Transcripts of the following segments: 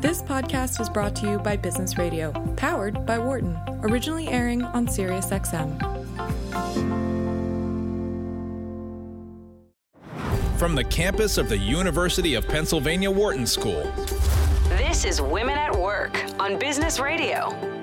This podcast is brought to you by Business Radio, powered by Wharton, originally airing on SiriusXM. From the campus of the University of Pennsylvania Wharton School. This is Women at Work on Business Radio.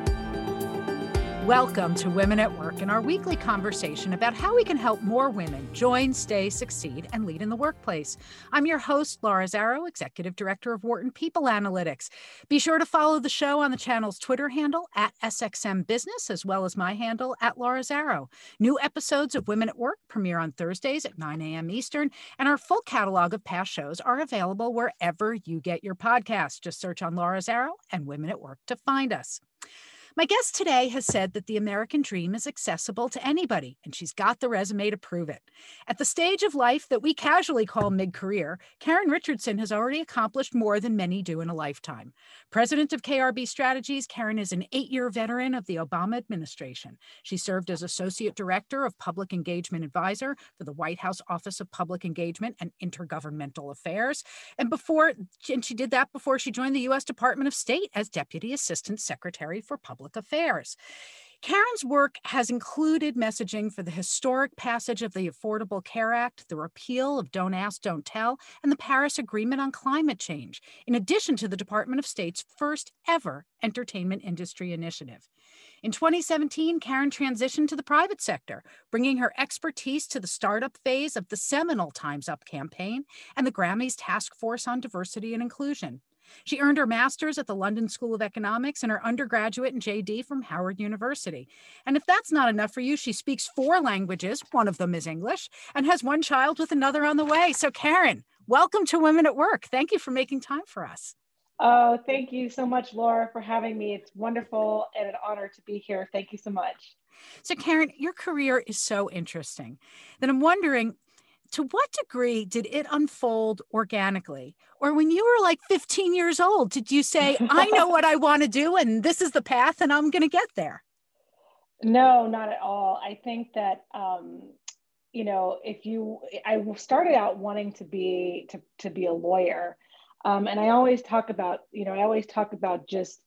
Welcome to Women at Work and our weekly conversation about how we can help more women join, stay, succeed, and lead in the workplace. I'm your host, Laura Zarrow, Executive Director of Wharton People Analytics. Be sure to follow the show on the channel's Twitter handle at SXM Business, as well as my handle at Laura Zarrow. New episodes of Women at Work premiere on Thursdays at 9 a.m. Eastern, and our full catalog of past shows are available wherever you get your podcasts. Just search on Laura Zarrow and Women at Work to find us. My guest today has said that the American dream is accessible to anybody, and she's got the resume to prove it. At the stage of life that we casually call mid career, Karen Richardson has already accomplished more than many do in a lifetime. President of KRB Strategies, Karen is an eight year veteran of the Obama administration. She served as Associate Director of Public Engagement Advisor for the White House Office of Public Engagement and Intergovernmental Affairs. And before, and she did that before she joined the U.S. Department of State as Deputy Assistant Secretary for Public Public Affairs. Karen's work has included messaging for the historic passage of the Affordable Care Act, the repeal of Don't Ask, Don't Tell, and the Paris Agreement on Climate Change, in addition to the Department of State's first ever entertainment industry initiative. In 2017, Karen transitioned to the private sector, bringing her expertise to the startup phase of the seminal Time's Up campaign and the Grammys Task Force on Diversity and Inclusion. She earned her master's at the London School of Economics and her undergraduate in JD from Howard University. And if that's not enough for you, she speaks four languages, one of them is English, and has one child with another on the way. So, Karen, welcome to Women at Work. Thank you for making time for us. Oh, thank you so much, Laura, for having me. It's wonderful and an honor to be here. Thank you so much. So, Karen, your career is so interesting that I'm wondering to what degree did it unfold organically? Or when you were like 15 years old, did you say, I know what I want to do and this is the path and I'm going to get there? No, not at all. I think that, um, you know, if you, I started out wanting to be, to, to be a lawyer. Um, and I always talk about, you know, I always talk about just,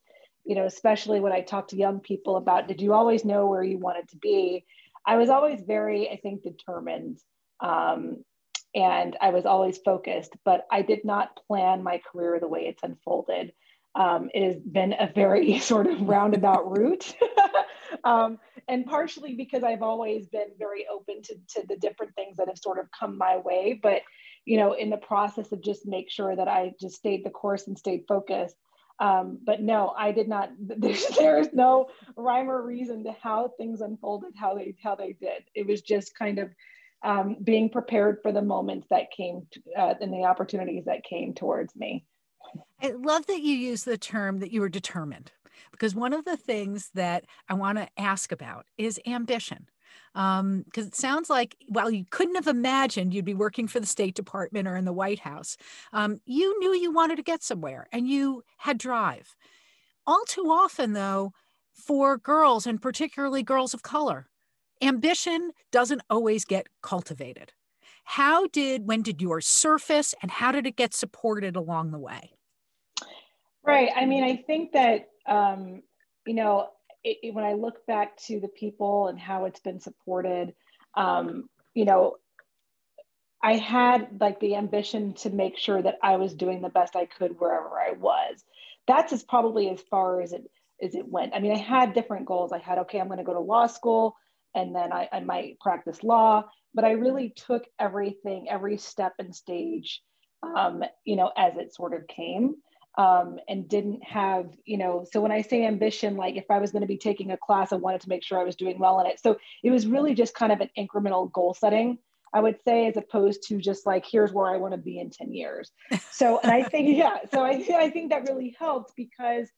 you know, especially when I talk to young people about, did you always know where you wanted to be? I was always very, I think, determined. Um, and I was always focused, but I did not plan my career the way it's unfolded. Um, it has been a very sort of roundabout route. um, and partially because I've always been very open to, to the different things that have sort of come my way. But, you know, in the process of just make sure that I just stayed the course and stayed focused. Um, but no, I did not, there's, there is no rhyme or reason to how things unfolded, how they, how they did. It was just kind of um, being prepared for the moments that came to, uh, and the opportunities that came towards me. I love that you use the term that you were determined because one of the things that I want to ask about is ambition. Because um, it sounds like while you couldn't have imagined you'd be working for the State Department or in the White House, um, you knew you wanted to get somewhere and you had drive. All too often, though, for girls and particularly girls of color, ambition doesn't always get cultivated. How did, when did yours surface and how did it get supported along the way? Right. I mean, I think that, um, you know, it, it, when I look back to the people and how it's been supported, um, you know, I had like the ambition to make sure that I was doing the best I could wherever I was. That's as probably as far as it as it went. I mean, I had different goals. I had, okay, I'm going to go to law school and then I, I might practice law. But I really took everything, every step and stage, um, you know, as it sort of came. Um, and didn't have, you know, so when I say ambition, like if I was going to be taking a class, I wanted to make sure I was doing well in it. So it was really just kind of an incremental goal setting, I would say, as opposed to just like, here's where I want to be in 10 years. So, and I think, yeah, so I, I think that really helped because,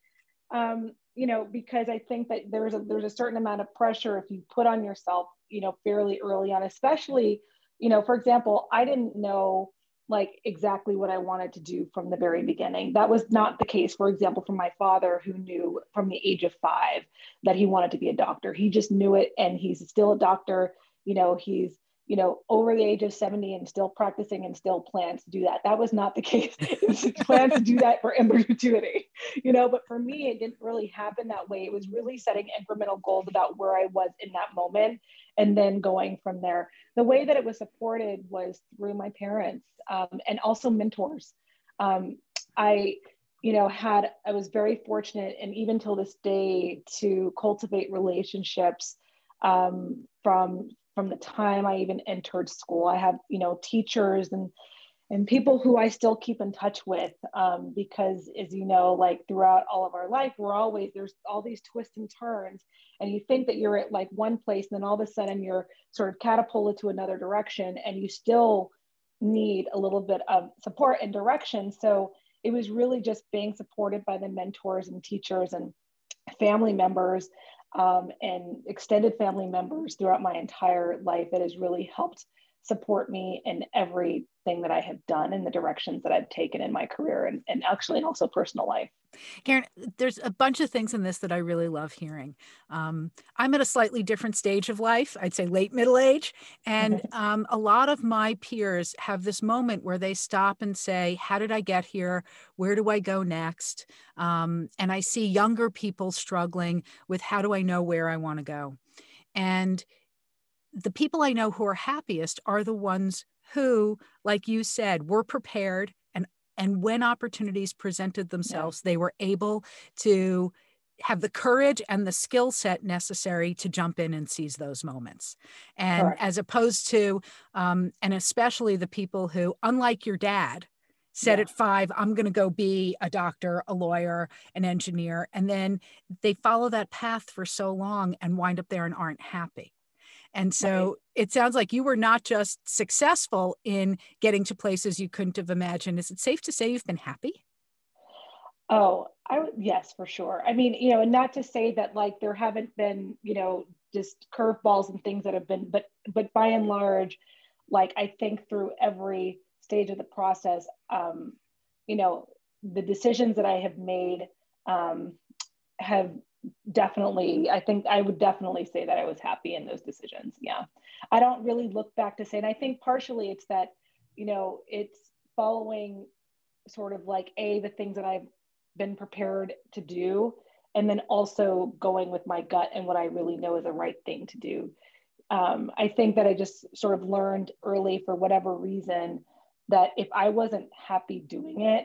um, you know, because I think that there's a there's a certain amount of pressure if you put on yourself, you know, fairly early on, especially, you know, for example, I didn't know like exactly what I wanted to do from the very beginning. That was not the case, for example, from my father, who knew from the age of five that he wanted to be a doctor. He just knew it, and he's still a doctor. You know, he's you know, over the age of 70 and still practicing and still plans to do that. That was not the case. plans to do that for in you know, but for me, it didn't really happen that way. It was really setting incremental goals about where I was in that moment and then going from there. The way that it was supported was through my parents um, and also mentors. Um, I, you know, had, I was very fortunate and even till this day to cultivate relationships um, from from the time I even entered school. I have, you know, teachers and and people who I still keep in touch with um, because, as you know, like throughout all of our life, we're always there's all these twists and turns, and you think that you're at like one place, and then all of a sudden you're sort of catapulted to another direction, and you still need a little bit of support and direction. So it was really just being supported by the mentors and teachers and family members um, and extended family members throughout my entire life. That has really helped support me in everything that I have done in the directions that I've taken in my career and, and actually and also personal life. Karen, there's a bunch of things in this that I really love hearing. Um, I'm at a slightly different stage of life, I'd say late middle age. And um, a lot of my peers have this moment where they stop and say, How did I get here? Where do I go next? Um, and I see younger people struggling with, How do I know where I want to go? And the people I know who are happiest are the ones who, like you said, were prepared and and when opportunities presented themselves, yeah. they were able to have the courage and the skill set necessary to jump in and seize those moments. And Correct. as opposed to, um, and especially the people who, unlike your dad, said yeah. at five, I'm going to go be a doctor, a lawyer, an engineer. And then they follow that path for so long and wind up there and aren't happy. And so right. it sounds like you were not just successful in getting to places you couldn't have imagined. Is it safe to say you've been happy? Oh, I yes, for sure. I mean, you know, and not to say that like there haven't been, you know, just curveballs and things that have been, but, but by and large, like I think through every stage of the process, um, you know, the decisions that I have made um, have definitely i think i would definitely say that i was happy in those decisions yeah. I don't really look back to say and i think partially it's that you know it's following sort of like a the things that i've been prepared to do and then also going with my gut and what i really know is the right thing to do. Um, i think that i just sort of learned early for whatever reason that if i wasn't happy doing it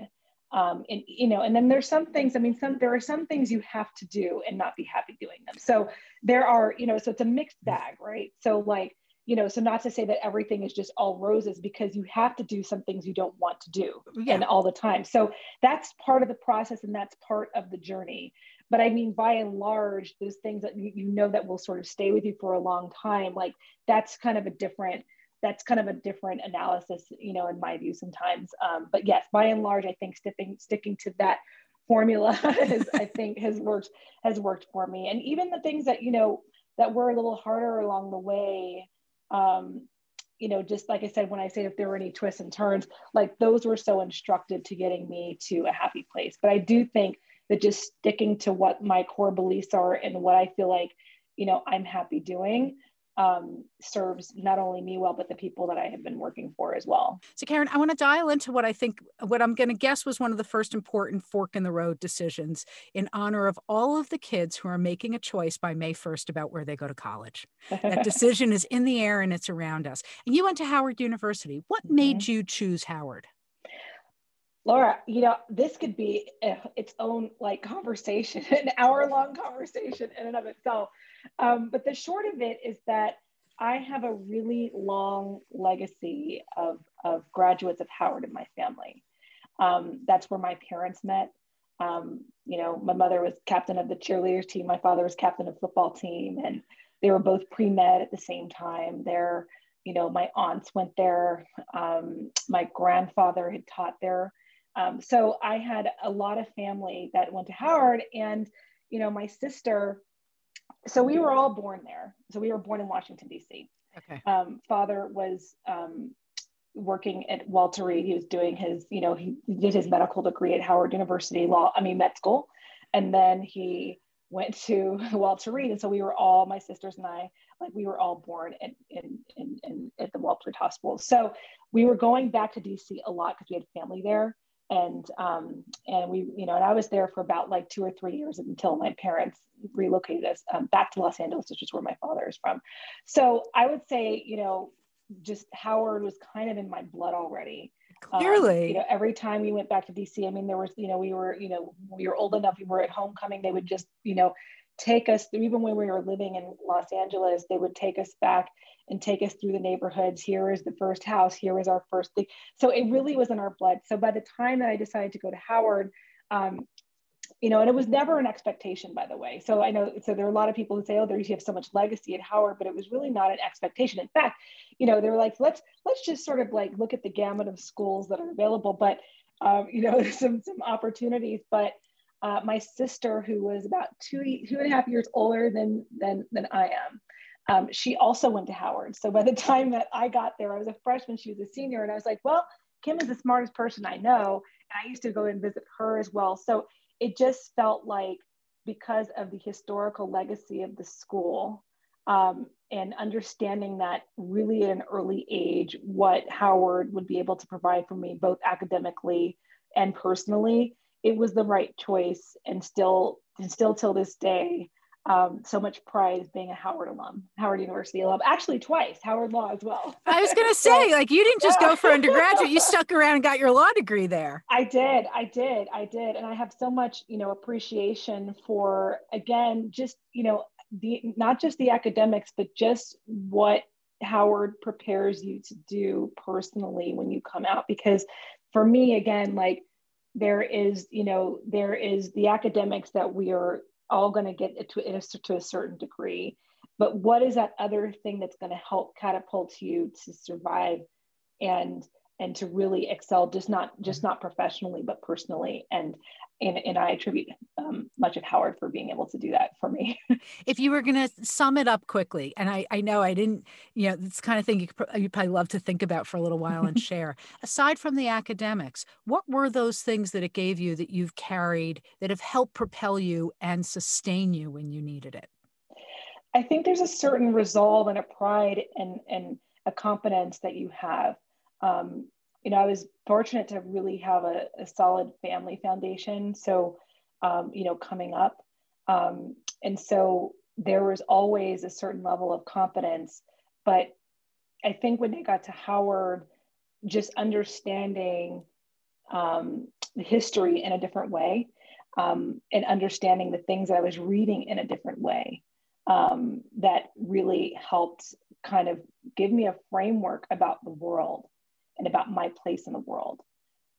um, and you know and then there's some things i mean some there are some things you have to do and not be happy doing them. So there are you know so it's a mixed bag right? So like you know so not to say that everything is just all roses because you have to do some things you don't want to do yeah. and all the time. So that's part of the process and that's part of the journey. But i mean by and large those things that you, you know that will sort of stay with you for a long time like that's kind of a different that's kind of a different analysis, you know, in my view sometimes. Um, but yes, by and large, I think sticking sticking to that formula has, I think has worked has worked for me. And even the things that you know that were a little harder along the way, um, you know, just like I said, when I say if there were any twists and turns, like those were so instructive to getting me to a happy place. But I do think that just sticking to what my core beliefs are and what I feel like, you know, I'm happy doing um, serves not only me well, but the people that I have been working for as well. So, Karen, I want to dial into what I think, what I'm going to guess was one of the first important fork in the road decisions in honor of all of the kids who are making a choice by May 1st about where they go to college. That decision is in the air and it's around us. And you went to Howard University. What mm-hmm. made you choose Howard? Laura, you know, this could be its own like conversation, an hour long conversation in and of itself. Um, but the short of it is that I have a really long legacy of, of graduates of Howard in my family. Um, that's where my parents met. Um, you know, my mother was captain of the cheerleaders team. My father was captain of football team, and they were both pre-med at the same time. They're, you know, my aunts went there. Um, my grandfather had taught there. Um, so I had a lot of family that went to Howard, and you know, my sister so we were all born there. So we were born in Washington, D.C. Okay. Um, father was um, working at Walter Reed. He was doing his, you know, he did his medical degree at Howard University Law, I mean, med school. And then he went to Walter Reed. And so we were all, my sisters and I, like we were all born in, in, in, in at the Walter Reed Hospital. So we were going back to DC a lot because we had family there. And um, and we, you know, and I was there for about like two or three years until my parents relocated us um, back to Los Angeles, which is where my father is from. So I would say, you know, just Howard was kind of in my blood already. Clearly, um, you know, every time we went back to DC, I mean, there was, you know, we were, you know, we were old enough. We were at homecoming. They would just, you know, take us through, even when we were living in Los Angeles, they would take us back and take us through the neighborhoods. Here is the first house. Here is our first thing. So it really was in our blood. So by the time that I decided to go to Howard, um, you know, and it was never an expectation, by the way. So I know, so there are a lot of people who say, oh, there you have so much legacy at Howard, but it was really not an expectation. In fact, you know, they were like, let's let's just sort of like look at the gamut of schools that are available, but um, you know, there's some some opportunities. But uh, my sister, who was about two two and a half years older than than than I am, um, she also went to Howard. So by the time that I got there, I was a freshman, she was a senior, and I was like, well, Kim is the smartest person I know, and I used to go and visit her as well. So it just felt like because of the historical legacy of the school um, and understanding that really at an early age what howard would be able to provide for me both academically and personally it was the right choice and still and still till this day um, so much pride being a Howard alum, Howard University alum, actually twice, Howard Law as well. I was going to say, so, like, you didn't just yeah. go for undergraduate, you stuck around and got your law degree there. I did, I did, I did. And I have so much, you know, appreciation for, again, just, you know, the not just the academics, but just what Howard prepares you to do personally when you come out. Because for me, again, like, there is, you know, there is the academics that we are all going to get to, to a certain degree. But what is that other thing that's going to help catapult you to survive and and to really excel just not just not professionally but personally and and, and i attribute um, much of howard for being able to do that for me. If you were going to sum it up quickly and I, I know i didn't you know this kind of thing you you probably love to think about for a little while and share. Aside from the academics what were those things that it gave you that you've carried that have helped propel you and sustain you when you needed it? I think there's a certain resolve and a pride and and a confidence that you have. Um, you know, I was fortunate to really have a, a solid family foundation. So, um, you know, coming up. Um, and so there was always a certain level of confidence. But I think when they got to Howard, just understanding um, the history in a different way um, and understanding the things that I was reading in a different way um, that really helped kind of give me a framework about the world and about my place in the world.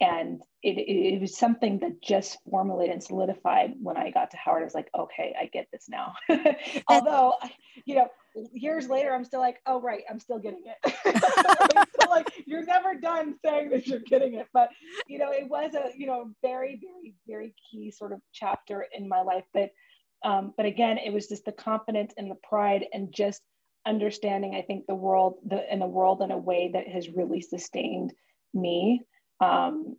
And it, it, it, was something that just formulated and solidified when I got to Howard. I was like, okay, I get this now. Although, you know, years later, I'm still like, oh, right, I'm still getting it. so like, you're never done saying that you're getting it. But, you know, it was a, you know, very, very, very key sort of chapter in my life. But, um, but again, it was just the confidence and the pride and just understanding, I think, the world the, in the world in a way that has really sustained me. Um,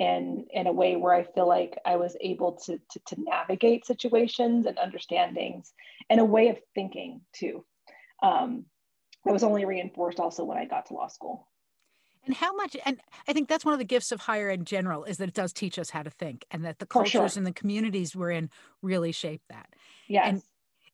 and in a way where I feel like I was able to, to, to navigate situations and understandings and a way of thinking too. Um, that was only reinforced also when I got to law school. And how much, and I think that's one of the gifts of higher ed in general is that it does teach us how to think and that the cultures sure. and the communities we're in really shape that. Yes. And,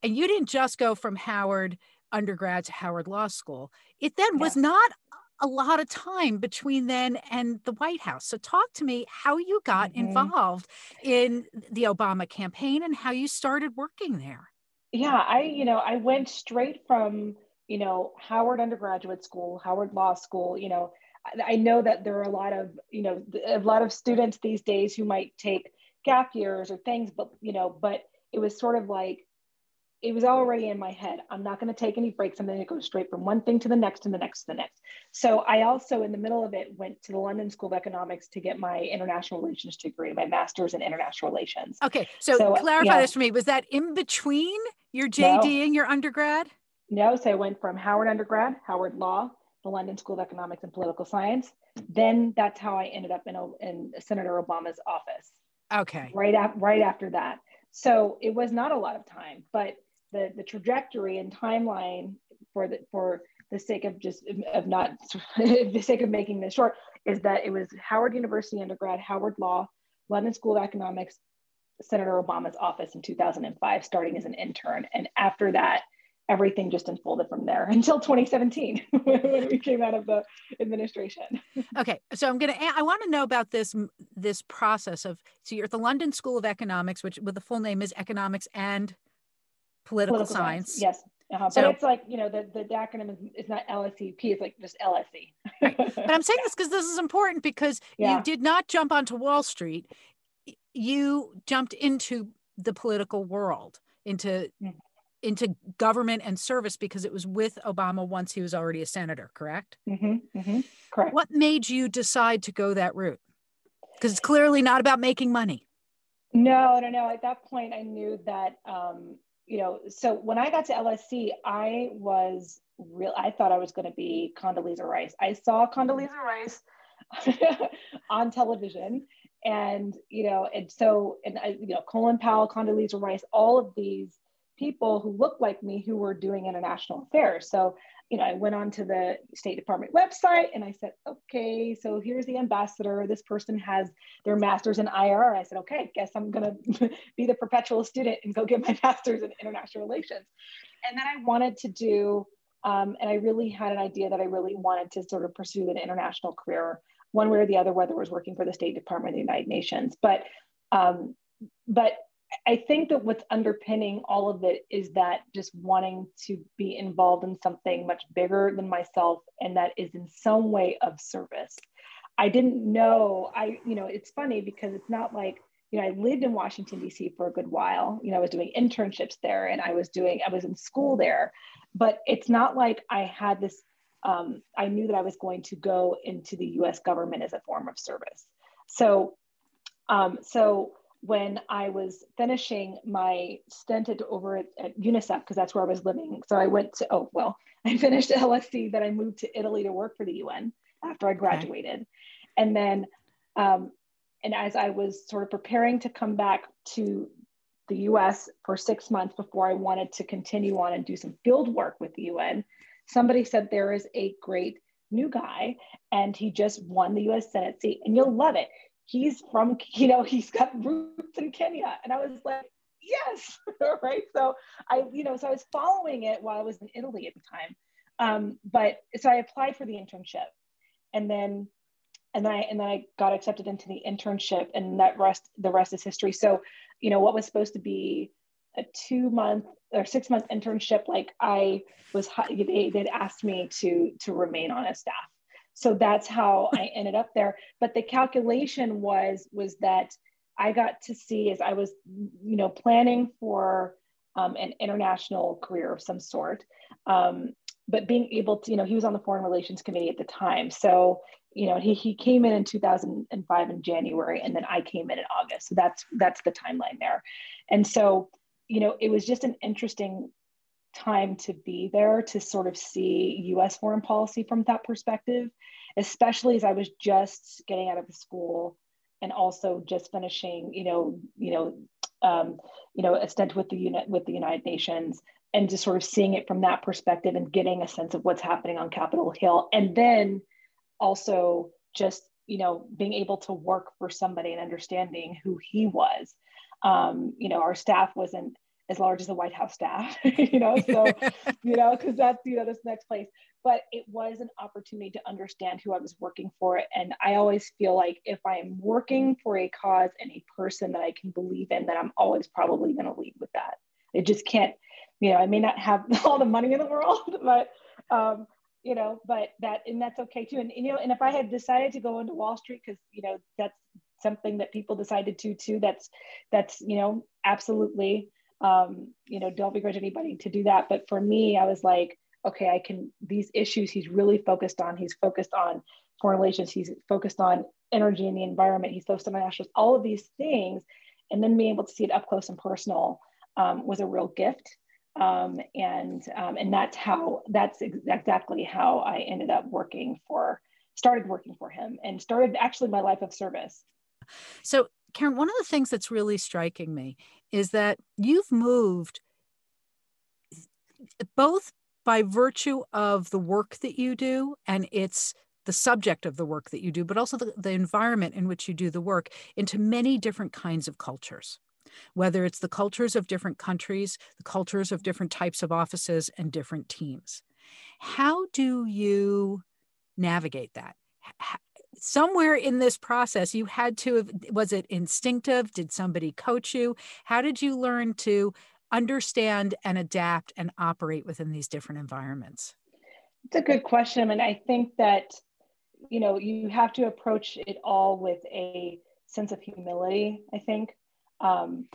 and you didn't just go from Howard undergrad to Howard Law School. It then was not a lot of time between then and the White House. So, talk to me how you got mm-hmm. involved in the Obama campaign and how you started working there. Yeah, I, you know, I went straight from, you know, Howard undergraduate school, Howard Law School, you know, I know that there are a lot of, you know, a lot of students these days who might take gap years or things, but, you know, but it was sort of like it was already in my head. I'm not going to take any breaks. I'm going to go straight from one thing to the next and the next to the next. So I also, in the middle of it, went to the London School of Economics to get my international relations degree, my master's in international relations. Okay. So, so clarify yeah. this for me. Was that in between your JD no. and your undergrad? No. So I went from Howard undergrad, Howard Law, the London School of Economics and Political Science. Then that's how I ended up in, in Senator Obama's office. Okay. Right, af- right after that. So it was not a lot of time, but the, the trajectory and timeline for the for the sake of just of not the sake of making this short is that it was Howard University undergrad, Howard Law, London School of Economics, Senator Obama's office in 2005, starting as an intern. And after that, everything just unfolded from there until 2017 when we came out of the administration. okay, so I'm gonna I want to know about this this process of so you're at the London School of Economics, which with the full name is Economics and Political, Political Science. science. Yes. Uh-huh. So, but it's like you know the, the acronym is it's not LSEP it's like just LSE. right. But I'm saying this because this is important because yeah. you did not jump onto Wall Street. You jumped into the political world, into mm-hmm. into government and service because it was with Obama once he was already a senator. Correct. Mm-hmm. Mm-hmm. Correct. What made you decide to go that route? Because it's clearly not about making money. No, no, no. At that point, I knew that um, you know, so when I got to LSE, I was real. I thought I was going to be Condoleezza Rice. I saw Condoleezza Rice on television, and you know, and so and I, you know, Colin Powell, Condoleezza Rice, all of these people who looked like me who were doing international affairs. So you know, I went on to the State Department website and I said, okay, so here's the ambassador. This person has their master's in IR. I said, okay, guess I'm going to be the perpetual student and go get my master's in international relations. And then I wanted to do, um, and I really had an idea that I really wanted to sort of pursue an international career, one way or the other, whether it was working for the State Department of the United Nations. But um, but I think that what's underpinning all of it is that just wanting to be involved in something much bigger than myself and that is in some way of service. I didn't know, I, you know, it's funny because it's not like, you know, I lived in Washington, D.C. for a good while. You know, I was doing internships there and I was doing, I was in school there, but it's not like I had this, um, I knew that I was going to go into the US government as a form of service. So, um, so, when I was finishing my stint at, over at, at UNICEF, because that's where I was living. So I went to, oh, well, I finished LSE, then I moved to Italy to work for the UN after I graduated. Okay. And then, um, and as I was sort of preparing to come back to the US for six months before I wanted to continue on and do some field work with the UN, somebody said there is a great new guy and he just won the US Senate seat and you'll love it he's from, you know, he's got roots in Kenya. And I was like, yes, right. So I, you know, so I was following it while I was in Italy at the time. Um, but so I applied for the internship and then and then I and then I got accepted into the internship and that rest the rest is history. So, you know, what was supposed to be a two month or six month internship, like I was they they'd asked me to to remain on a staff so that's how I ended up there. But the calculation was was that I got to see as I was, you know, planning for um, an international career of some sort. Um, but being able to, you know, he was on the Foreign Relations Committee at the time. So, you know, he, he came in in 2005 in January, and then I came in in August. So that's that's the timeline there. And so, you know, it was just an interesting time to be there to sort of see US foreign policy from that perspective, especially as I was just getting out of school and also just finishing, you know, you know, um, you know, a stint with the unit with the United Nations and just sort of seeing it from that perspective and getting a sense of what's happening on Capitol Hill. And then also just, you know, being able to work for somebody and understanding who he was. Um, you know, our staff wasn't as large as the White House staff, you know, so, you know, because that's, you know, this next place. But it was an opportunity to understand who I was working for. And I always feel like if I am working for a cause and a person that I can believe in, that I'm always probably going to lead with that. It just can't, you know, I may not have all the money in the world, but, um, you know, but that, and that's okay too. And, you know, and if I had decided to go into Wall Street, because, you know, that's something that people decided to, too, that's, that's, you know, absolutely um, you know, don't begrudge anybody to do that. But for me, I was like, okay, I can, these issues he's really focused on. He's focused on foreign relations, he's focused on energy and the environment, he's focused on nationals, all of these things. And then being able to see it up close and personal um, was a real gift. Um, and um, and that's how that's ex- exactly how I ended up working for started working for him and started actually my life of service. So Karen, one of the things that's really striking me is that you've moved both by virtue of the work that you do and it's the subject of the work that you do, but also the, the environment in which you do the work into many different kinds of cultures, whether it's the cultures of different countries, the cultures of different types of offices and different teams. How do you navigate that? Somewhere in this process you had to have was it instinctive did somebody coach you how did you learn to understand and adapt and operate within these different environments? It's a good question. I And I think that, you know, you have to approach it all with a sense of humility, I think. Um,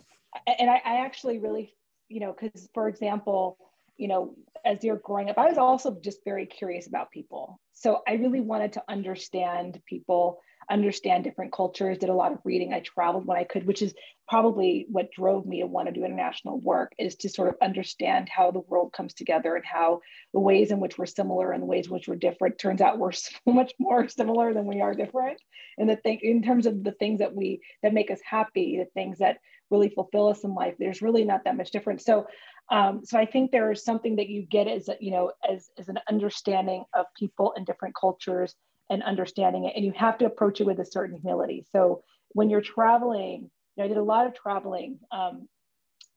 and I, I actually really, you know, because for example, you know, as you're growing up, I was also just very curious about people. So I really wanted to understand people understand different cultures, did a lot of reading. I traveled when I could, which is probably what drove me to want to do international work is to sort of understand how the world comes together and how the ways in which we're similar and the ways in which we're different. Turns out we're so much more similar than we are different. And the thing in terms of the things that we that make us happy, the things that really fulfill us in life, there's really not that much difference. So um, so I think there is something that you get as you know as, as an understanding of people in different cultures and understanding it. And you have to approach it with a certain humility. So when you're traveling, you know, I did a lot of traveling um,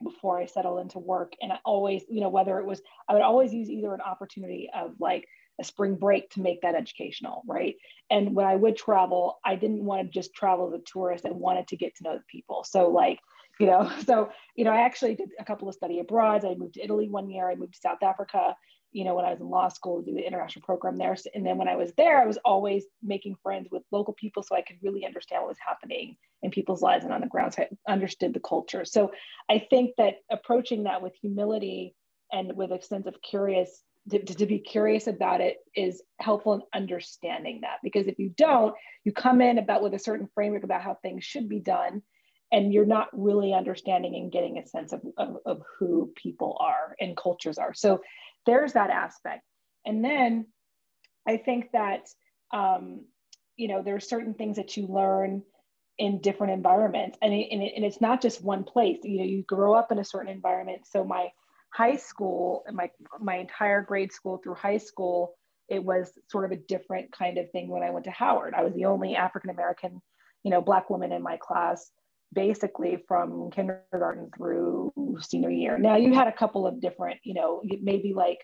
before I settled into work. And I always, you know, whether it was, I would always use either an opportunity of like a spring break to make that educational, right? And when I would travel, I didn't want to just travel as a tourist. I wanted to get to know the people. So like, you know, so, you know, I actually did a couple of study abroads. I moved to Italy one year, I moved to South Africa you know, when I was in law school, to do the international program there. And then when I was there, I was always making friends with local people so I could really understand what was happening in people's lives and on the ground. So I understood the culture. So I think that approaching that with humility and with a sense of curious, to, to be curious about it is helpful in understanding that. Because if you don't, you come in about with a certain framework about how things should be done and you're not really understanding and getting a sense of, of, of, who people are and cultures are. So there's that aspect. And then I think that, um, you know, there are certain things that you learn in different environments. And, it, and, it, and it's not just one place, you know, you grow up in a certain environment. So my high school, my, my entire grade school through high school, it was sort of a different kind of thing when I went to Howard. I was the only African-American, you know, Black woman in my class basically from kindergarten through senior year. Now you had a couple of different, you know, maybe like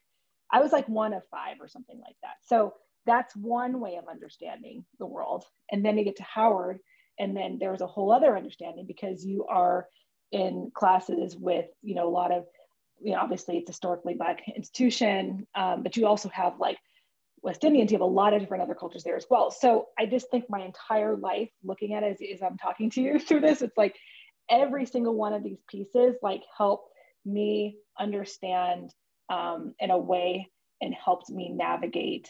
I was like one of five or something like that. So that's one way of understanding the world. And then you get to Howard, and then there's a whole other understanding because you are in classes with, you know, a lot of, you know, obviously it's historically black institution, um, but you also have like West Indians, you have a lot of different other cultures there as well. So I just think my entire life looking at it as, as I'm talking to you through this, it's like every single one of these pieces like help me understand um, in a way and helped me navigate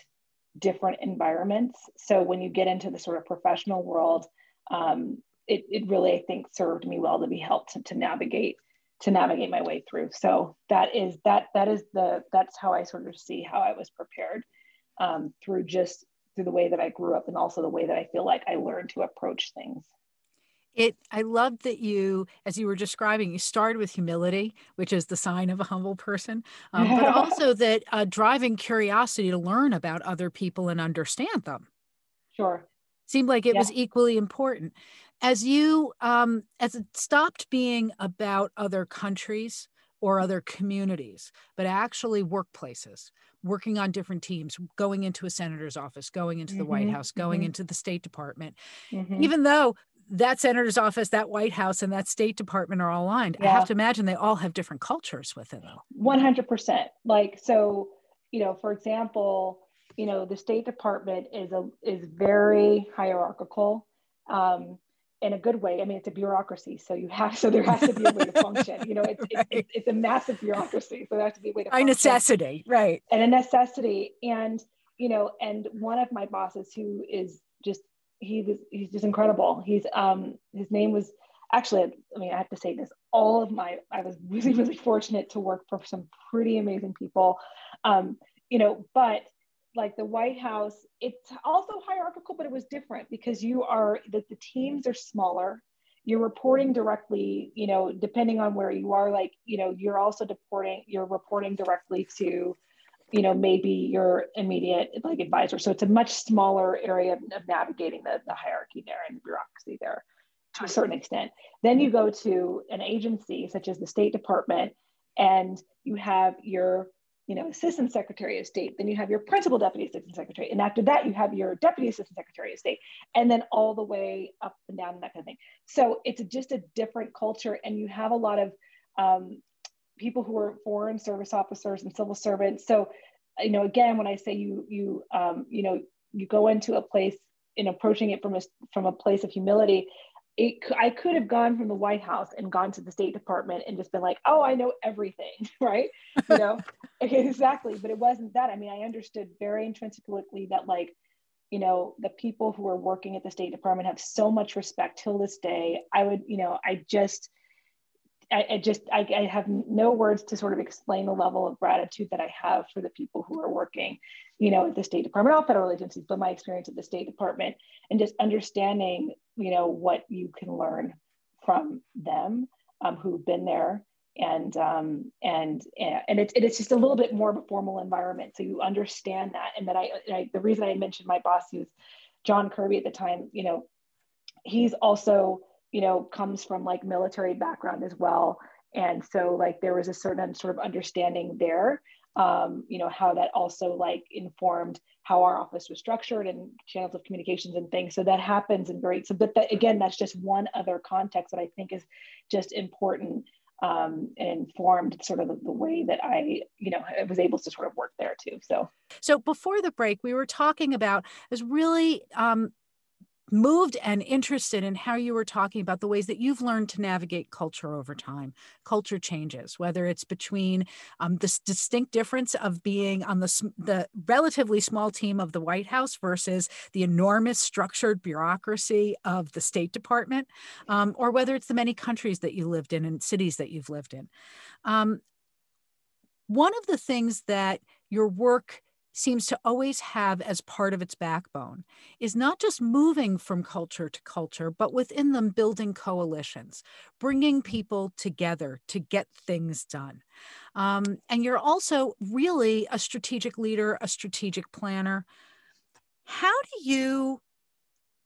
different environments. So when you get into the sort of professional world, um, it, it really, I think, served me well to be helped to, to navigate to navigate my way through. So that is that that is the that's how I sort of see how I was prepared um, through just through the way that I grew up and also the way that I feel like I learned to approach things. It I love that you, as you were describing, you started with humility, which is the sign of a humble person, um, but also that uh, driving curiosity to learn about other people and understand them. Sure. Seemed like it yeah. was equally important. As you, um, as it stopped being about other countries or other communities, but actually workplaces, working on different teams, going into a senator's office, going into the mm-hmm, White House, going mm-hmm. into the State Department, mm-hmm. even though that senator's office, that White House, and that State Department are all aligned. Yeah. I have to imagine they all have different cultures within them. 100%. Like, so, you know, for example, you know, the State Department is a is very hierarchical. Um, in a good way. I mean, it's a bureaucracy, so you have so there has to be a way to function. You know, it's right. it's, it's, a massive bureaucracy, so there has to be a way to. By necessity, right? And a necessity, and you know, and one of my bosses who is just he was he's just incredible. He's um his name was actually I mean I have to say this all of my I was really really fortunate to work for some pretty amazing people, um you know, but like the White House, it's also hierarchical, but it was different because you are that the teams are smaller. You're reporting directly, you know, depending on where you are, like, you know, you're also reporting, you're reporting directly to you know, maybe your immediate like advisor. So it's a much smaller area of, of navigating the, the hierarchy there and the bureaucracy there to a certain extent. Then you go to an agency such as the State Department, and you have your you know, assistant secretary of state, then you have your principal deputy assistant secretary. And after that, you have your deputy assistant secretary of state, and then all the way up and down and that kind of thing. So it's just a different culture. And you have a lot of um, people who are foreign service officers and civil servants. So, you know, again, when I say you, you, um, you know, you go into a place in approaching it from a, from a place of humility, it, I could have gone from the White House and gone to the State Department and just been like, oh, I know everything, right? You know, exactly. But it wasn't that. I mean, I understood very intrinsically that, like, you know, the people who are working at the State Department have so much respect till this day. I would, you know, I just, I, I just, I, I, have no words to sort of explain the level of gratitude that I have for the people who are working, you know, at the State Department, all federal agencies, but my experience at the State Department and just understanding, you know, what you can learn from them um, who've been there and um, and and it's it's just a little bit more of a formal environment, so you understand that. And that I, I the reason I mentioned my boss, who's John Kirby at the time, you know, he's also you know, comes from like military background as well. And so like there was a certain sort of understanding there, um, you know, how that also like informed how our office was structured and channels of communications and things. So that happens in great. so, but that, again, that's just one other context that I think is just important um, and informed sort of the, the, way that I, you know, was able to sort of work there too. So, so before the break, we were talking about is really um, moved and interested in how you were talking about the ways that you've learned to navigate culture over time culture changes whether it's between um, this distinct difference of being on the, the relatively small team of the white house versus the enormous structured bureaucracy of the state department um, or whether it's the many countries that you lived in and cities that you've lived in. Um, one of the things that your work seems to always have as part of its backbone is not just moving from culture to culture, but within them building coalitions, bringing people together to get things done. Um, and you're also really a strategic leader, a strategic planner. How do you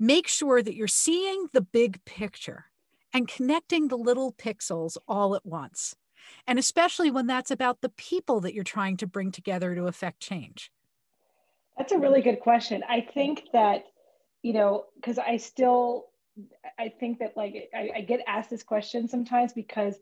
make sure that you're seeing the big picture and connecting the little pixels all at once? and especially when that's about the people that you're trying to bring together to affect change? That's a really good question. I think that, you know, because I still, I think that like I, I get asked this question sometimes because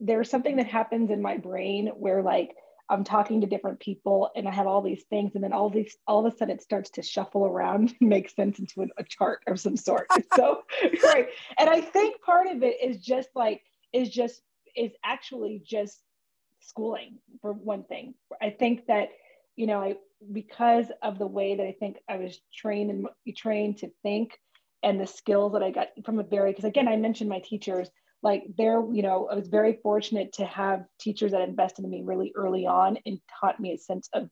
there's something that happens in my brain where like I'm talking to different people and I have all these things, and then all these all of a sudden it starts to shuffle around and make sense into a chart of some sort. so right, and I think part of it is just like is just is actually just schooling for one thing. I think that you know I because of the way that I think I was trained and trained to think and the skills that I got from a very because again I mentioned my teachers like they're you know I was very fortunate to have teachers that invested in me really early on and taught me a sense of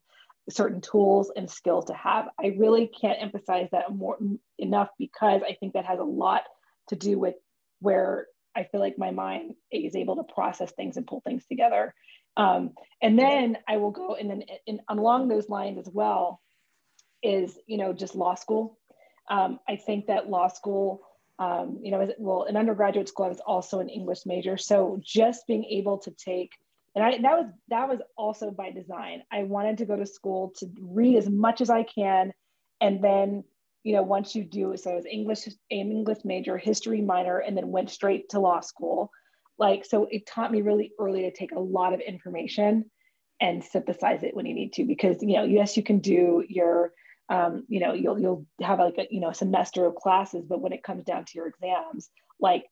certain tools and skills to have. I really can't emphasize that more enough because I think that has a lot to do with where I feel like my mind is able to process things and pull things together. Um, and then I will go and then and along those lines as well is you know just law school. Um, I think that law school, um, you know, is, well, an undergraduate school I was also an English major, so just being able to take and I, that was that was also by design. I wanted to go to school to read as much as I can, and then you know, once you do, so I was English, an English major, history minor, and then went straight to law school. Like, so it taught me really early to take a lot of information and synthesize it when you need to, because, you know, yes, you can do your, um, you know, you'll, you'll have like a, you know, semester of classes, but when it comes down to your exams, like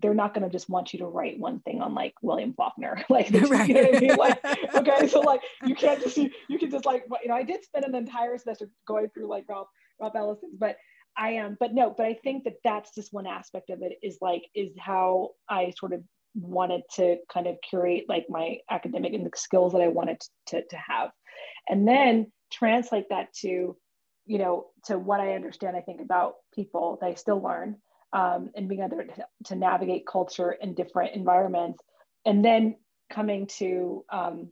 they're not going to just want you to write one thing on like William Faulkner. like, right. you know what I mean? Like, okay, so like you can't just you, you can just like you know I did spend an entire semester going through like Ralph Ralph Ellison, but I am, um, but no, but I think that that's just one aspect of it is like, is how I sort of wanted to kind of curate like my academic and the skills that I wanted to, to have. And then translate that to, you know, to what I understand, I think about people that I still learn um, and being able to, to navigate culture in different environments. And then coming to, um,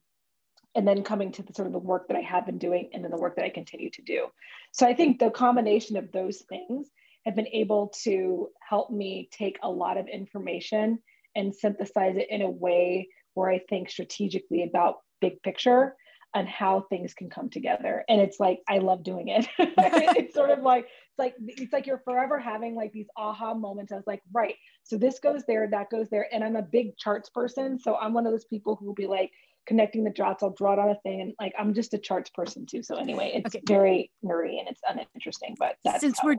and then coming to the sort of the work that I have been doing and then the work that I continue to do. So I think the combination of those things have been able to help me take a lot of information and synthesize it in a way where I think strategically about big picture and how things can come together. And it's like I love doing it. it's sort of like it's like it's like you're forever having like these aha moments. I was like, right. So this goes there, that goes there. And I'm a big charts person. So I'm one of those people who will be like, connecting the dots. I'll draw it on a thing, and like I'm just a charts person too. So anyway, it's okay. very nerdy and it's uninteresting, but that's since we're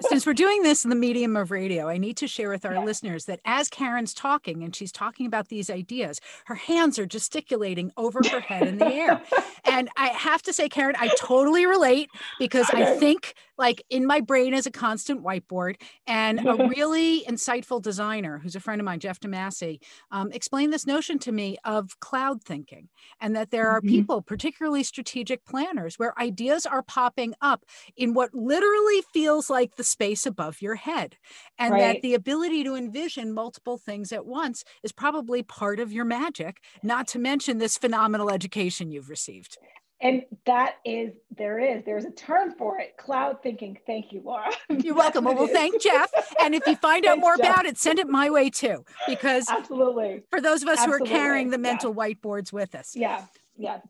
since we're doing this in the medium of radio, I need to share with our yeah. listeners that as Karen's talking and she's talking about these ideas, her hands are gesticulating over her head in the air, and I have to say, Karen, I totally relate because I think like in my brain is a constant whiteboard and a really insightful designer who's a friend of mine jeff damassi um, explained this notion to me of cloud thinking and that there are mm-hmm. people particularly strategic planners where ideas are popping up in what literally feels like the space above your head and right. that the ability to envision multiple things at once is probably part of your magic not to mention this phenomenal education you've received and that is, there is, there's a term for it cloud thinking. Thank you, Laura. You're welcome. Well, we'll thank Jeff. And if you find out more Jeff. about it, send it my way too. Because absolutely, for those of us absolutely. who are carrying the mental yeah. whiteboards with us. Yeah. Yeah.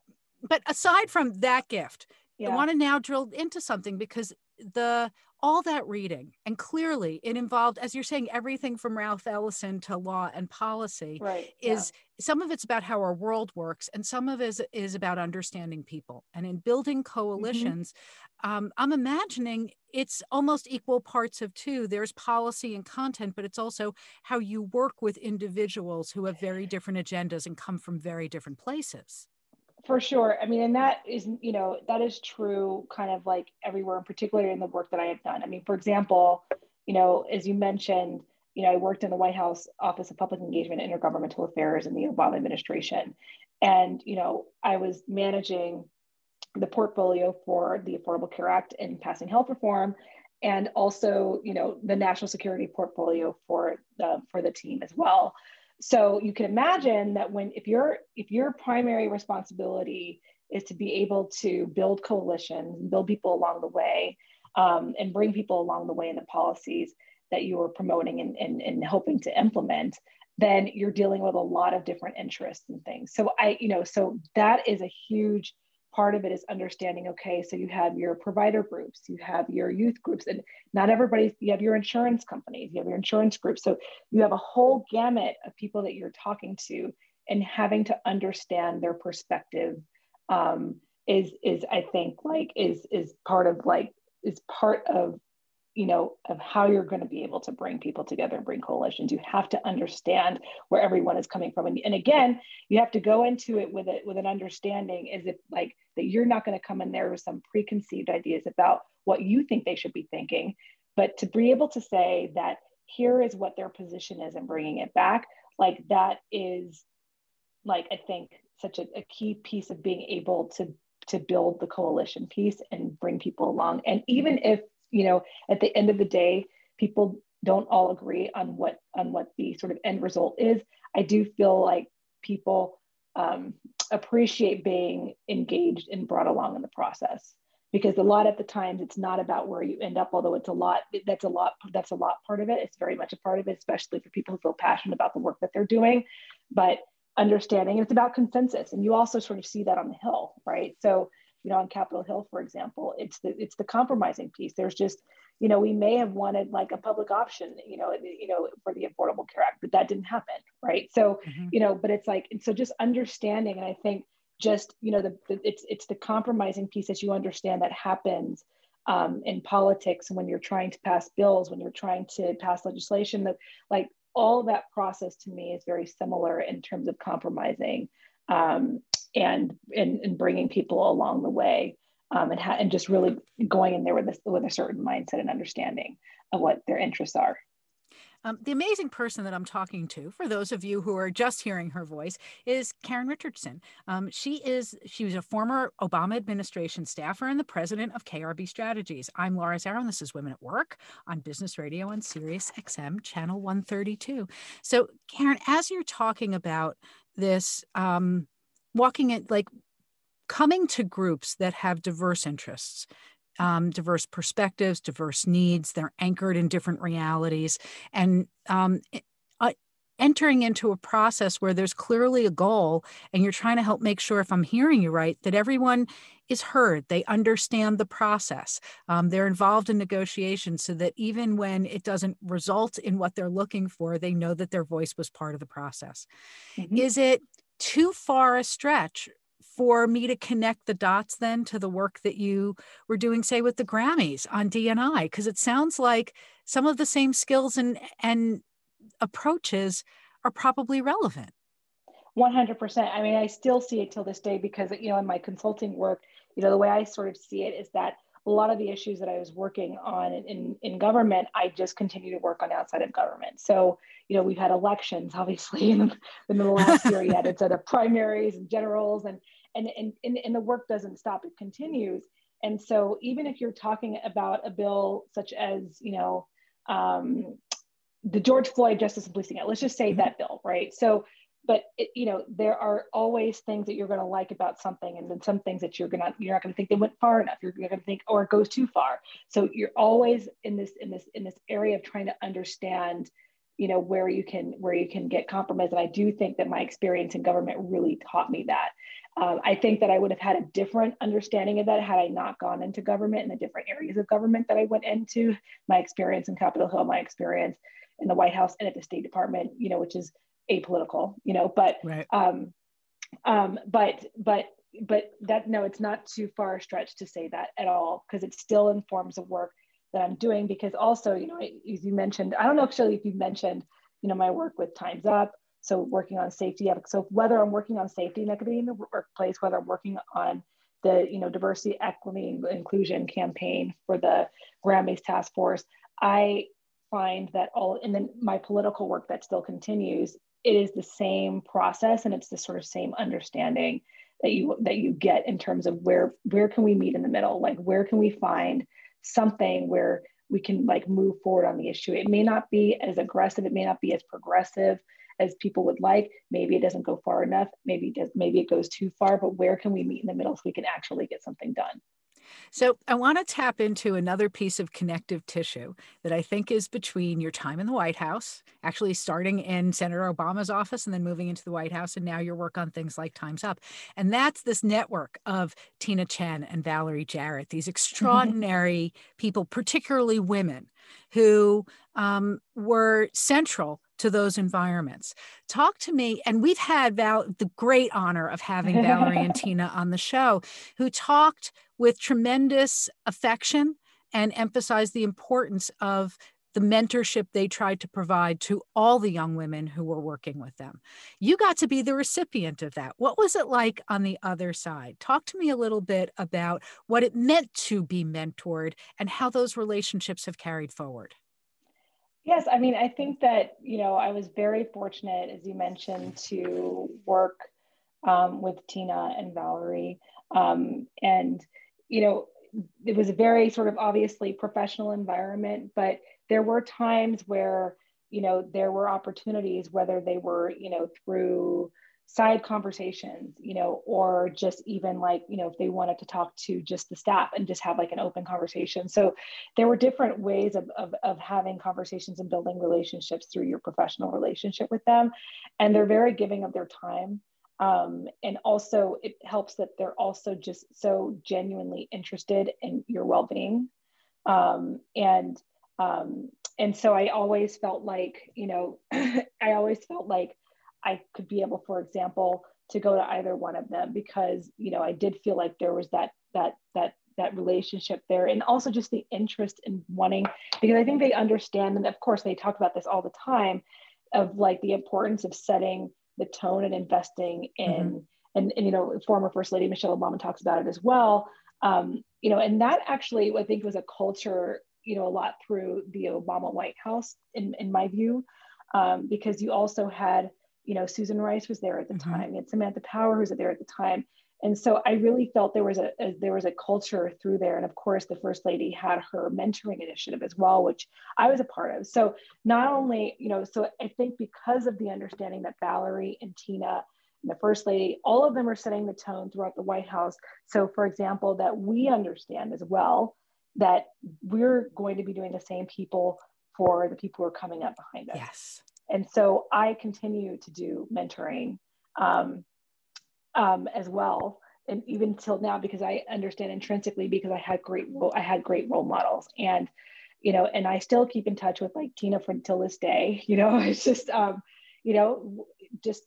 But aside from that gift, yeah. I want to now drill into something because the all that reading and clearly it involved as you're saying everything from ralph ellison to law and policy right, is yeah. some of it's about how our world works and some of it is, is about understanding people and in building mm-hmm. coalitions mm-hmm. um, i'm imagining it's almost equal parts of two there's policy and content but it's also how you work with individuals who have very different agendas and come from very different places for sure. I mean, and that is, you know, that is true kind of like everywhere, and particularly in the work that I have done. I mean, for example, you know, as you mentioned, you know, I worked in the White House Office of Public Engagement and Intergovernmental Affairs in the Obama administration. And, you know, I was managing the portfolio for the Affordable Care Act and passing health reform, and also, you know, the national security portfolio for the for the team as well so you can imagine that when if your if your primary responsibility is to be able to build coalitions build people along the way um, and bring people along the way in the policies that you are promoting and, and, and hoping to implement then you're dealing with a lot of different interests and things. So i you know so that is a huge part of it is understanding okay so you have your provider groups you have your youth groups and not everybody you have your insurance companies you have your insurance groups. So you have a whole gamut of people that you're talking to and having to understand their perspective um, is is i think like is is part of like is part of you know of how you're going to be able to bring people together and bring coalitions you have to understand where everyone is coming from. And, and again you have to go into it with it with an understanding as if like that you're not going to come in there with some preconceived ideas about what you think they should be thinking. But to be able to say that here is what their position is and bringing it back like that is like i think such a, a key piece of being able to to build the coalition piece and bring people along. And even if you know at the end of the day people don't all agree on what on what the sort of end result is. I do feel like people um, appreciate being engaged and brought along in the process because a lot of the times it's not about where you end up although it's a lot that's a lot that's a lot part of it. It's very much a part of it especially for people who feel passionate about the work that they're doing but understanding it's about consensus. And you also sort of see that on the hill right? So you know, on Capitol Hill, for example, it's the it's the compromising piece. There's just, you know, we may have wanted like a public option, you know, you know, for the Affordable Care Act, but that didn't happen, right? So, mm-hmm. you know, but it's like, and so just understanding, and I think just, you know, the, the it's it's the compromising piece that you understand that happens um, in politics when you're trying to pass bills, when you're trying to pass legislation, that like all that process to me is very similar in terms of compromising um, and, and, and bringing people along the way um, and, ha- and just really going in there with, a, with a certain mindset and understanding of what their interests are. Um, the amazing person that I'm talking to, for those of you who are just hearing her voice, is Karen Richardson. Um, she is she was a former Obama administration staffer and the president of KRB Strategies. I'm Laura Zarrow, and this is Women at Work on Business Radio on Sirius XM Channel 132. So, Karen, as you're talking about this um, walking it like coming to groups that have diverse interests um, diverse perspectives, diverse needs. They're anchored in different realities. And um, uh, entering into a process where there's clearly a goal and you're trying to help make sure, if I'm hearing you right, that everyone is heard. They understand the process. Um, they're involved in negotiations so that even when it doesn't result in what they're looking for, they know that their voice was part of the process. Mm-hmm. Is it too far a stretch for me to connect the dots then to the work that you were doing say with the grammys on dni because it sounds like some of the same skills and and approaches are probably relevant. 100% i mean i still see it till this day because you know in my consulting work you know the way i sort of see it is that a lot of the issues that I was working on in, in government, I just continue to work on outside of government. So, you know, we've had elections, obviously, in the, in the last year yet. It's at the primaries and generals, and, and, and, and the work doesn't stop, it continues. And so, even if you're talking about a bill such as, you know, um, the George Floyd Justice and Policing Act, let's just say mm-hmm. that bill, right? So, but it, you know there are always things that you're going to like about something and then some things that you're going to you're not going to think they went far enough. You're, going to think or it goes too far. So you're always in this in this in this area of trying to understand you know where you can where you can get compromise and i do think that my experience in government really taught me that. Um, i think that i would have had a different understanding of that had i not gone into government and the different areas of government that i went into. My experience in capitol hill my experience in the white house and at the state department you know which is apolitical, you know, but, right. um, um, but, but, but that, no, it's not too far a stretch to say that at all, because it still informs the work that I'm doing. Because also, you know, as you mentioned, I don't know actually if you mentioned, you know, my work with Time's Up. So working on safety. So whether I'm working on safety and equity in the workplace, whether I'm working on the you know diversity, equity, inclusion campaign for the Grammys task force, I find that all and then my political work that still continues it is the same process and it's the sort of same understanding that you that you get in terms of where where can we meet in the middle? Like where can we find something where we can like move forward on the issue? It may not be as aggressive it may not be as progressive as people would like. Maybe it doesn't go far enough. Maybe it does maybe it goes too far but where can we meet in the middle so we can actually get something done so I want to tap into another piece of connective tissue that I think is between your time in the White House, actually starting in Senator Obama's office and then moving into the White House, and now your work on things like Time's Up. And that's this network of Tina Tchen and Valerie Jarrett, these extraordinary people, particularly women, who um, were central to those environments. Talk to me, and we've had Val, the great honor of having Valerie and Tina on the show, who talked with tremendous affection and emphasized the importance of the mentorship they tried to provide to all the young women who were working with them. You got to be the recipient of that. What was it like on the other side? Talk to me a little bit about what it meant to be mentored and how those relationships have carried forward. Yes, I mean, I think that, you know, I was very fortunate, as you mentioned, to work um, with Tina and Valerie. Um, and, you know, it was a very sort of obviously professional environment, but there were times where, you know, there were opportunities, whether they were, you know, through side conversations, you know, or just even like, you know, if they wanted to talk to just the staff and just have like an open conversation. So there were different ways of, of, of having conversations and building relationships through your professional relationship with them. And they're very giving of their time. Um, and also it helps that they're also just so genuinely interested in your well-being. Um, and um, and so I always felt like, you know, I always felt like I could be able, for example, to go to either one of them because you know I did feel like there was that that that that relationship there and also just the interest in wanting because I think they understand and of course they talk about this all the time of like the importance of setting the tone and investing in mm-hmm. and, and you know former first lady Michelle Obama talks about it as well um, you know and that actually I think was a culture you know a lot through the Obama White House in in my view um, because you also had you know, Susan Rice was there at the mm-hmm. time, and Samantha Power was there at the time. And so I really felt there was a, a, there was a culture through there, and of course the first lady had her mentoring initiative as well, which I was a part of. So not only you know, so I think because of the understanding that Valerie and Tina, the first lady, all of them are setting the tone throughout the White House. So, for example, that we understand as well that we're going to be doing the same people for the people who are coming up behind us. Yes. And so I continue to do mentoring um, um, as well, and even till now because I understand intrinsically because I had great I had great role models and you know and I still keep in touch with like Tina from till this day. You know, it's just um, you know just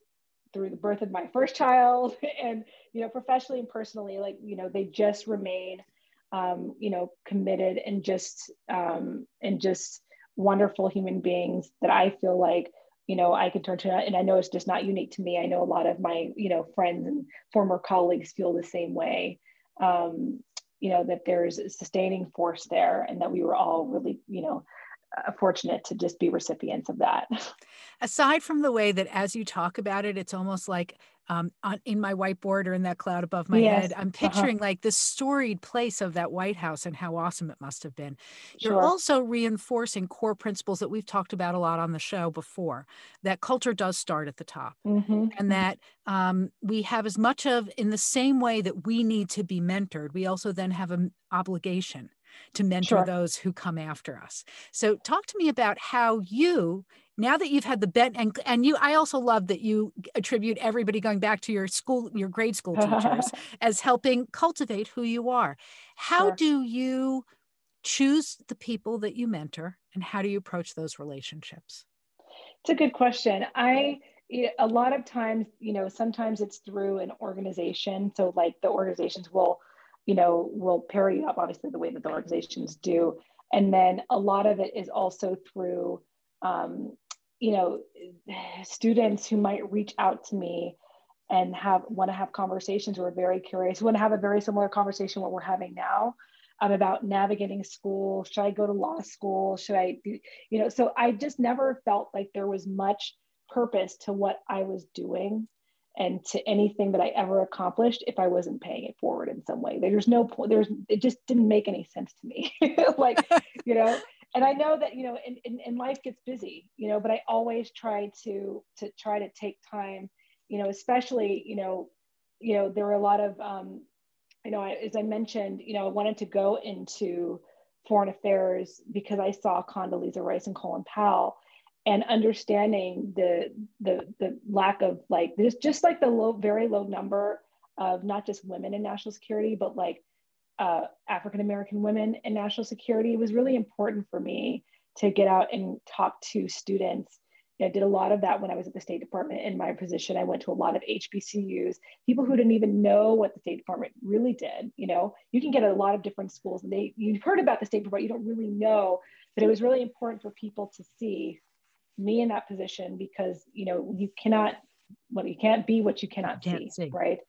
through the birth of my first child and you know professionally and personally like you know they just remain um, you know committed and just um, and just wonderful human beings that I feel like you know I can turn to and I know it's just not unique to me. I know a lot of my you know friends and former colleagues feel the same way um, you know that there's a sustaining force there and that we were all really you know uh, fortunate to just be recipients of that. Aside from the way that as you talk about it, it's almost like um, on, in my whiteboard or in that cloud above my yes. head, I'm uh-huh. picturing uh-huh. like the storied place of that White House and how awesome it must have been. You're sure. also reinforcing core principles that we've talked about a lot on the show before that culture does start at the top mm-hmm. and that um, we have as much of, in the same way that we need to be mentored, we also then have an obligation to mentor sure. those who come after us. So talk to me about how you now that you've had the bet and and you I also love that you attribute everybody going back to your school your grade school teachers as helping cultivate who you are. How sure. do you choose the people that you mentor and how do you approach those relationships? It's a good question. I a lot of times, you know, sometimes it's through an organization. So like the organizations will you know, will pair you up obviously the way that the organizations do. And then a lot of it is also through, um, you know, students who might reach out to me and have want to have conversations who are very curious, want to have a very similar conversation what we're having now um, about navigating school. Should I go to law school? Should I do, you know, so I just never felt like there was much purpose to what I was doing and to anything that I ever accomplished if I wasn't paying it forward in some way. There's no point, there's, it just didn't make any sense to me. like, you know, and I know that, you know, and, and, and life gets busy, you know, but I always try to, to try to take time, you know, especially, you know, you know, there were a lot of, um, you know, as I mentioned, you know, I wanted to go into foreign affairs because I saw Condoleezza Rice and Colin Powell and understanding the the the lack of like there's just like the low very low number of not just women in national security but like uh, african american women in national security was really important for me to get out and talk to students I did a lot of that when I was at the State Department in my position. I went to a lot of HBCUs, people who didn't even know what the State Department really did. You know, you can get a lot of different schools and they you've heard about the State Department, you don't really know, but it was really important for people to see me in that position because you know you cannot well you can't be what you cannot see, see, right?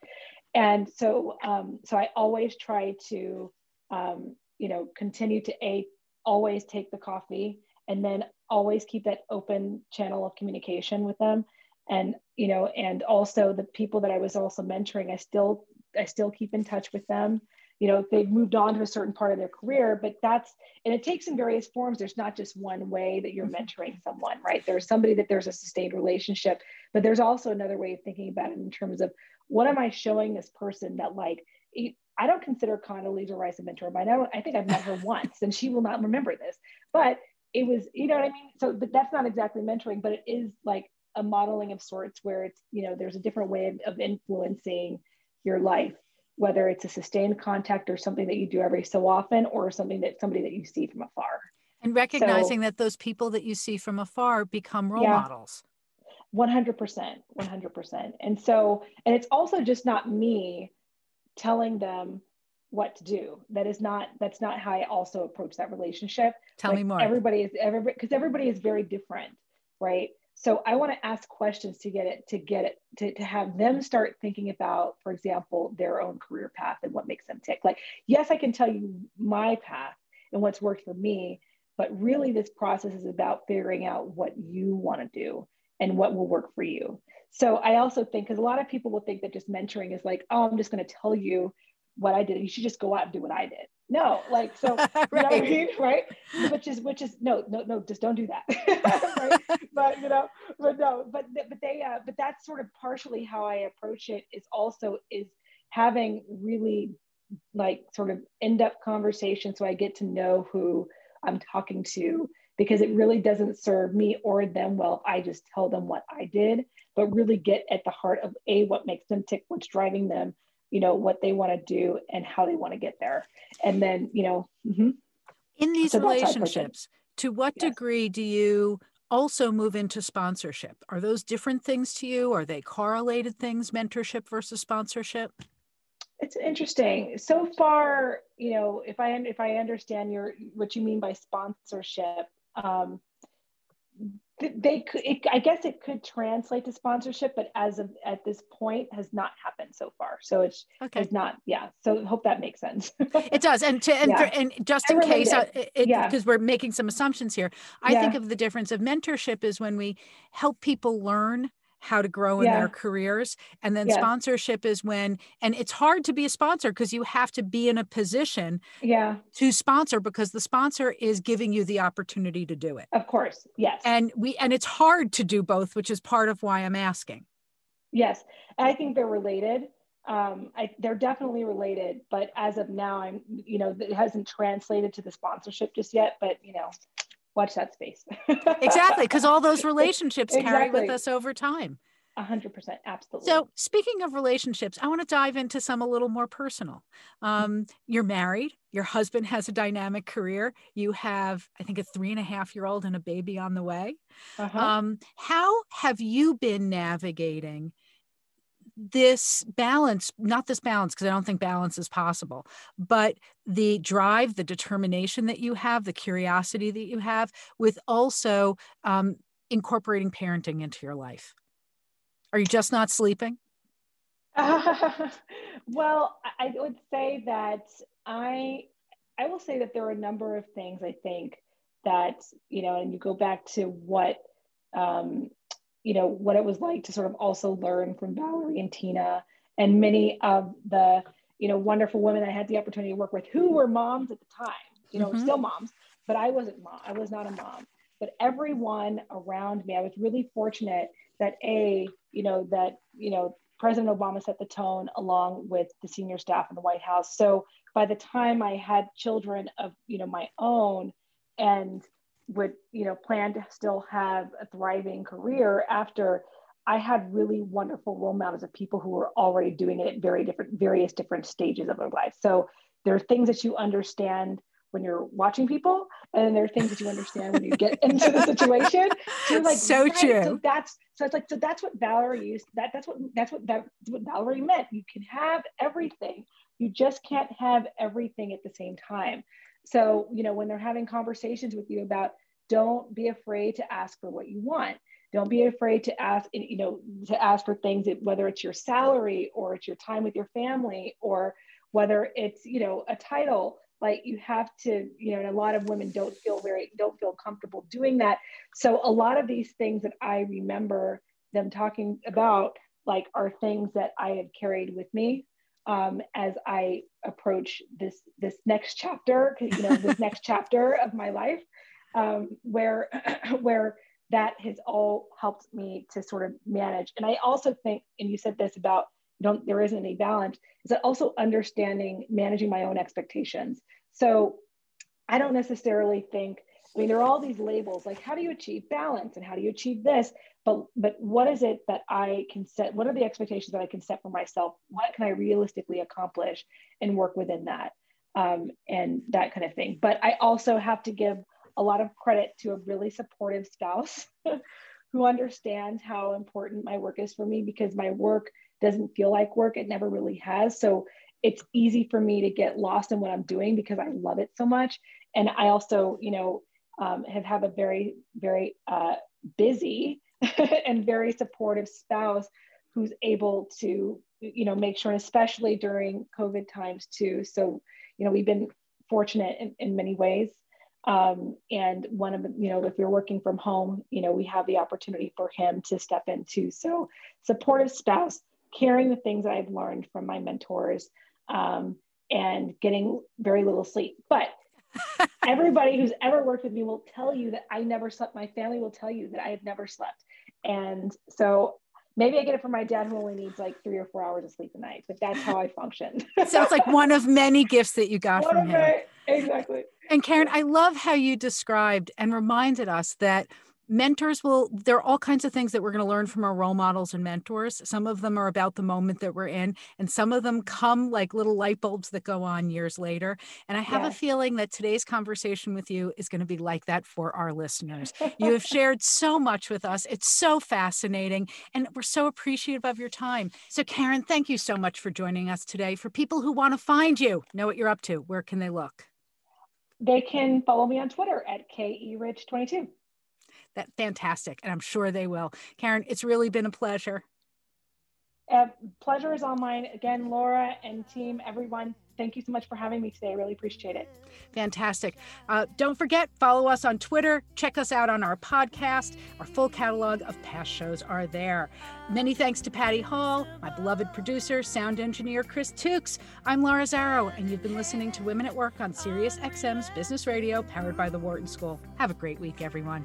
And so um, so i always try to um, you know continue to a always take the coffee and then always keep that open channel of communication with them. And you know and also the people that i was also mentoring i still i still keep in touch with them you know they've moved on to a certain part of their career but that's and it takes in various forms. There's not just one way that you're mm-hmm. mentoring someone right? There's somebody that there's a sustained relationship but there's also another way of thinking about it in terms of what am i showing this person that like i don't consider condoleezza rice a mentor but i know i think i've met her once and she will not remember this but it was you know what i mean? So but that's not exactly mentoring but it is like a modeling of sorts where it's you know there's a different way of, of influencing your life whether it's a sustained contact or something that you do every so often or something that somebody that you see from afar. And recognizing so, that those people that you see from afar become role yeah, models. 100% 100% and so and it's also just not me telling them what to do. That is not that's not how i also approach that relationship. Tell like me more. everybody is everybody because everybody is very different right so i want to ask questions to get it to get it to, to have them start thinking about for example their own career path and what makes them tick. Like yes i can tell you my path and what's worked for me but really this process is about figuring out what you want to do and what will work for you. So i also think because a lot of people will think that just mentoring is like oh i'm just going to tell you what i did. You should just go out and do what i did no like so right. You know I mean? right which is which is no no no just don't do that right but you know but no but but they uh, but that's sort of partially how i approach it is also is having really like sort of in-depth conversation so i get to know who i'm talking to because it really doesn't serve me or them well if i just tell them what i did but really get at the heart of a what makes them tick what's driving them you know what they want to do and how they want to get there. And then you know mm-hmm. in these so relationships to what yes. degree do you also move into sponsorship? Are those different things to you? Are they correlated things mentorship versus sponsorship? It's interesting. So far you know if i if i understand your what you mean by sponsorship um, they could it, i guess it could translate to sponsorship but as of at this point has not happened so far so it's okay. it's not yeah so hope that makes sense it does and to and, yeah. for, and just in case uh, it, yeah. because we're making some assumptions here i yeah. think of the difference of mentorship is when we help people learn how to grow in yeah. their careers. And then sponsorship is when, and it's hard to be a sponsor because you have to be in a position yeah. to sponsor because the sponsor is giving you the opportunity to do it. Of course. Yes. And we, and it's hard to do both, which is part of why I'm asking. Yes. I think they're related. Um, I, they're definitely related, but as of now, I'm, you know, it hasn't translated to the sponsorship just yet, but you know, watch that space. exactly, because all those relationships exactly. carry with us over time. A hundred percent, absolutely. So, speaking of relationships, I want to dive into some a little more personal. Um, you're married. Your husband has a dynamic career. You have, I think, a three and a half year old and a baby on the way. Uh-huh. Um, how have you been navigating this balance, not this balance, because I don't think balance is possible, but the drive, the determination that you have, the curiosity that you have, with also um, incorporating parenting into your life? Are you just not sleeping? Uh, well, I would say that I I will say that there are a number of things I think that you know, and you go back to what um, you know, what it was like to sort of also learn from Valerie and Tina and many of the, you know, wonderful women I had the opportunity to work with who were moms at the time, you know, mm-hmm. still moms, but I wasn't mom. I was not a mom. But everyone around me, I was really fortunate that a, you know, that, you know, President Obama set the tone along with the senior staff in the White House. So by the time I had children of, you know, my own and would you know plan to still have a thriving career after i had really wonderful role models of people who were already doing it at very different various different stages of their life. So there are things that you understand when you're watching people and there are things that you understand when you get into the situation. So like so right, true. so that's so it's like so that's what valerie used that that's what that's what that's what valerie meant. You can have everything. You just can't have everything at the same time so, you know, when they're having conversations with you about don't be afraid to ask for what you want. Don't be afraid to ask, you know, to ask for things, whether it's your salary or it's your time with your family or whether it's, you know, a title. Like you have to, you know, and a lot of women don't feel very, don't feel comfortable doing that. So a lot of these things that I remember them talking about, like, are things that I had carried with me um, as I approach this this next chapter, you know, this next chapter of my life, um, where where that has all helped me to sort of manage. And I also think, and you said this about don't there isn't any balance, is that also understanding managing my own expectations. So I don't necessarily think I mean, there are all these labels like how do you achieve balance and how do you achieve this? But but what is it that I can set? What are the expectations that I can set for myself? What can I realistically accomplish and work within that? Um, and that kind of thing. But I also have to give a lot of credit to a really supportive spouse who understands how important my work is for me because my work doesn't feel like work. It never really has. So it's easy for me to get lost in what I'm doing because I love it so much. And I also, you know, um, have have a very very uh, busy and very supportive spouse who's able to you know make sure especially during covid times too so you know we've been fortunate in, in many ways um, and one of the you know if you're working from home you know we have the opportunity for him to step into so supportive spouse caring the things that i've learned from my mentors um, and getting very little sleep. But everybody who's ever worked with me will tell you that I never slept. My family will tell you that I have never slept. And so maybe I get it from my dad who only needs like three or four hours of sleep a night, but that's how I function. Sounds like one of many gifts that you got one from him. My, exactly. And Karen, I love how you described and reminded us that mentors will there are all kinds of things that we're going to learn from our role models and mentors. Some of them are about the moment that we're in and some of them come like little light bulbs that go on years later. And i have a feeling that today's conversation with you is going to be like that for our listeners. You have shared so much with us. It's so fascinating and we're so appreciative of your time. So karen thank you so much for joining us today. For people who want to find you know what you're up to. Where can they look? They can follow me on twitter at kerich22 that fantastic. And I'm sure they will. Karen, it's really been a pleasure. Uh, pleasure is all mine. Again, Laura and team, everyone, thank you so much for having me today. I really appreciate it. Fantastic. Uh, don't forget, follow us on Twitter. Check us out on our podcast. Our full catalog of past shows are there. Many thanks to Patty Hall, my beloved producer, sound engineer Chris Tukes. I'm Laura Zarrow, and you've been listening to Women at Work on Sirius XM's Business Radio, powered by the Wharton School. Have a great week, everyone.